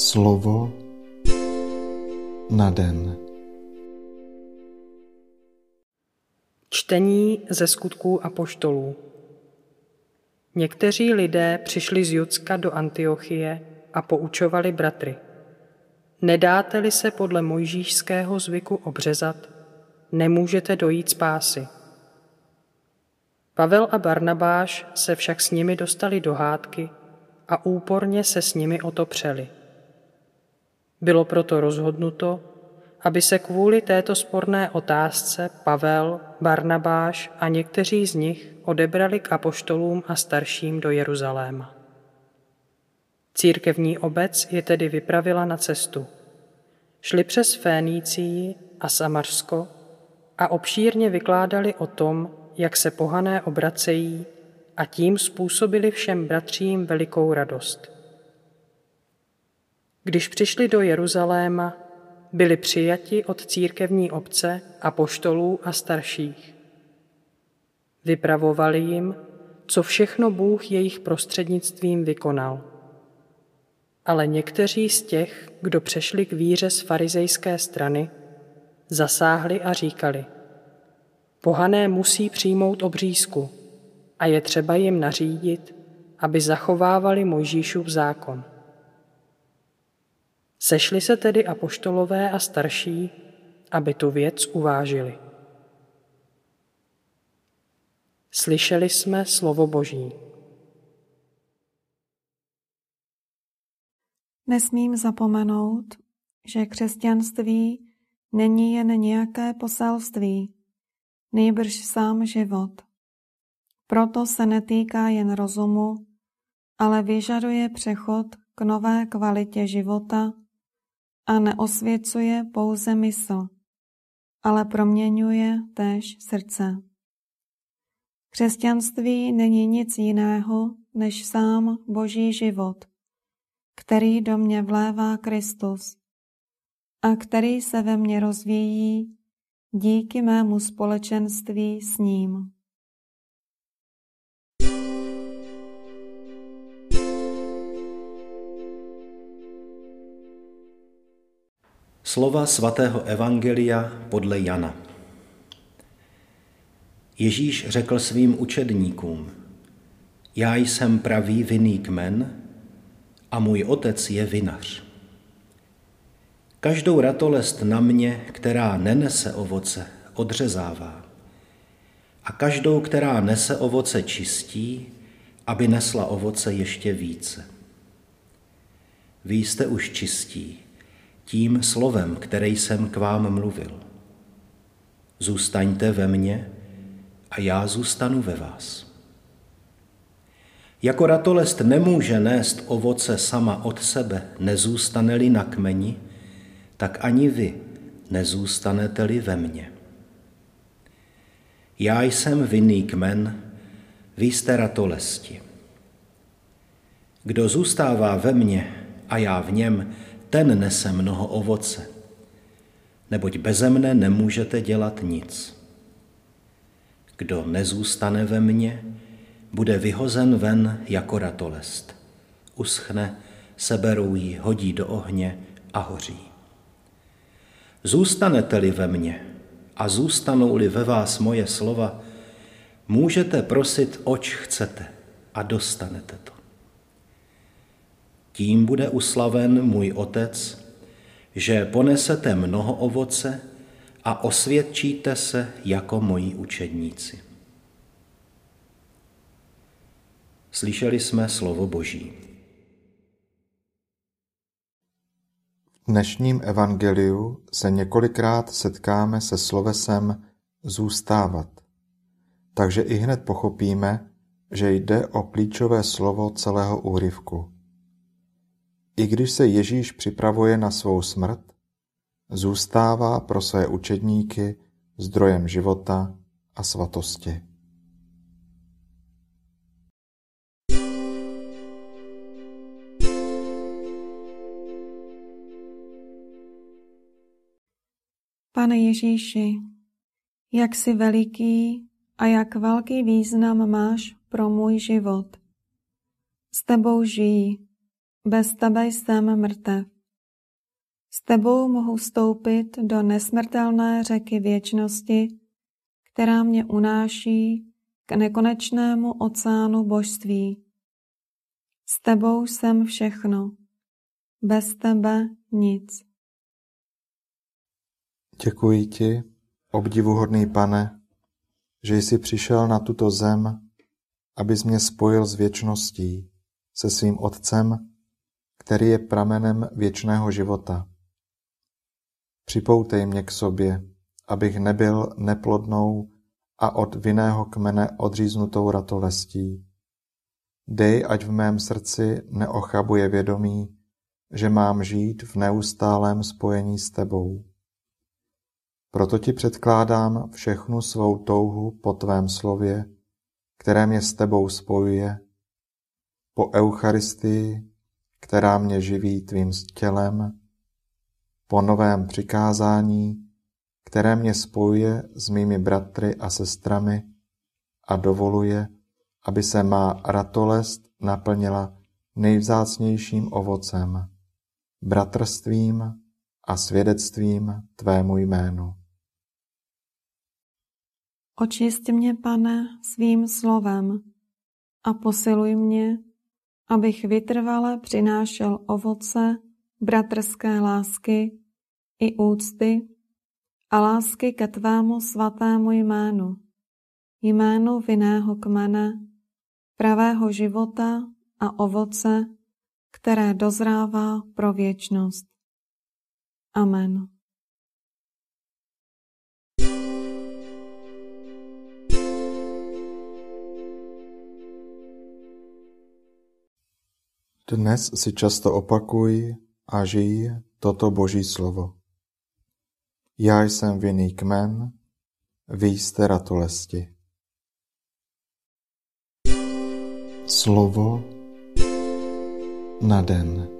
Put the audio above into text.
Slovo na den. Čtení ze skutků apoštolů. Někteří lidé přišli z Judska do Antiochie a poučovali bratry. Nedáte-li se podle mojžíšského zvyku obřezat, nemůžete dojít spásy. Pavel a Barnabáš se však s nimi dostali do hádky a úporně se s nimi o to přeli. Bylo proto rozhodnuto, aby se kvůli této sporné otázce Pavel, Barnabáš a někteří z nich odebrali k apoštolům a starším do Jeruzaléma. Církevní obec je tedy vypravila na cestu. Šli přes Fénícii a Samarsko a obšírně vykládali o tom, jak se pohané obracejí a tím způsobili všem bratřím velikou radost. Když přišli do Jeruzaléma, byli přijati od církevní obce a poštolů a starších. Vypravovali jim, co všechno Bůh jejich prostřednictvím vykonal. Ale někteří z těch, kdo přešli k víře z farizejské strany, zasáhli a říkali, pohané musí přijmout obřízku a je třeba jim nařídit, aby zachovávali Mojžíšův zákon. Sešli se tedy apoštolové a starší, aby tu věc uvážili. Slyšeli jsme slovo Boží. Nesmím zapomenout, že křesťanství není jen nějaké poselství, nejbrž sám život. Proto se netýká jen rozumu, ale vyžaduje přechod k nové kvalitě života a neosvěcuje pouze mysl, ale proměňuje též srdce. Křesťanství není nic jiného než sám Boží život, který do mě vlévá Kristus a který se ve mně rozvíjí díky mému společenství s ním. Slova svatého Evangelia podle Jana. Ježíš řekl svým učedníkům, já jsem pravý vinný kmen a můj otec je vinař. Každou ratolest na mě, která nenese ovoce, odřezává. A každou, která nese ovoce, čistí, aby nesla ovoce ještě více. Vy jste už čistí, tím slovem, které jsem k vám mluvil. Zůstaňte ve mně a já zůstanu ve vás. Jako ratolest nemůže nést ovoce sama od sebe, nezůstane-li na kmeni, tak ani vy nezůstanete-li ve mně. Já jsem vinný kmen, vy jste ratolesti. Kdo zůstává ve mně a já v něm, ten nese mnoho ovoce, neboť beze mne nemůžete dělat nic. Kdo nezůstane ve mně, bude vyhozen ven jako ratolest. Uschne, seberou ji, hodí do ohně a hoří. Zůstanete-li ve mně a zůstanou-li ve vás moje slova, můžete prosit, oč chcete a dostanete to. Tím bude uslaven můj Otec, že ponesete mnoho ovoce a osvědčíte se jako moji učedníci. Slyšeli jsme slovo Boží. V dnešním evangeliu se několikrát setkáme se slovesem zůstávat, takže i hned pochopíme, že jde o klíčové slovo celého úryvku. I když se Ježíš připravuje na svou smrt, zůstává pro své učedníky zdrojem života a svatosti. Pane Ježíši, jak jsi veliký a jak velký význam máš pro můj život. S tebou žijí Bez tebe jsem mrtev. S tebou mohu stoupit do nesmrtelné řeky věčnosti, která mě unáší k nekonečnému oceánu božství. S tebou jsem všechno, bez tebe nic. Děkuji ti, obdivuhodný pane, že jsi přišel na tuto zem, abys mě spojil s věčností, se svým Otcem, který je pramenem věčného života. Připoutej mě k sobě, abych nebyl neplodnou a od vinného kmene odříznutou ratolestí. Dej, ať v mém srdci neochabuje vědomí, že mám žít v neustálém spojení s tebou. Proto ti předkládám všechnu svou touhu po tvém slově, které mě s tebou spojuje, po Eucharistii, která mě živí tvým tělem, po novém přikázání, které mě spojuje s mými bratry a sestrami a dovoluje, aby se má ratolest naplnila nejvzácnějším ovocem, bratrstvím a svědectvím tvému jménu. Očist mě, pane, svým slovem a posiluj mě, abych vytrvale přinášel ovoce bratrské lásky i úcty a lásky ke tvému svatému jménu, jménu vinného kmene, pravého života a ovoce, které dozrává pro věčnost. Amen. Dnes si často opakuj a žij toto Boží slovo. Já jsem vinný kmen, vy jste ratolesti. Slovo na den.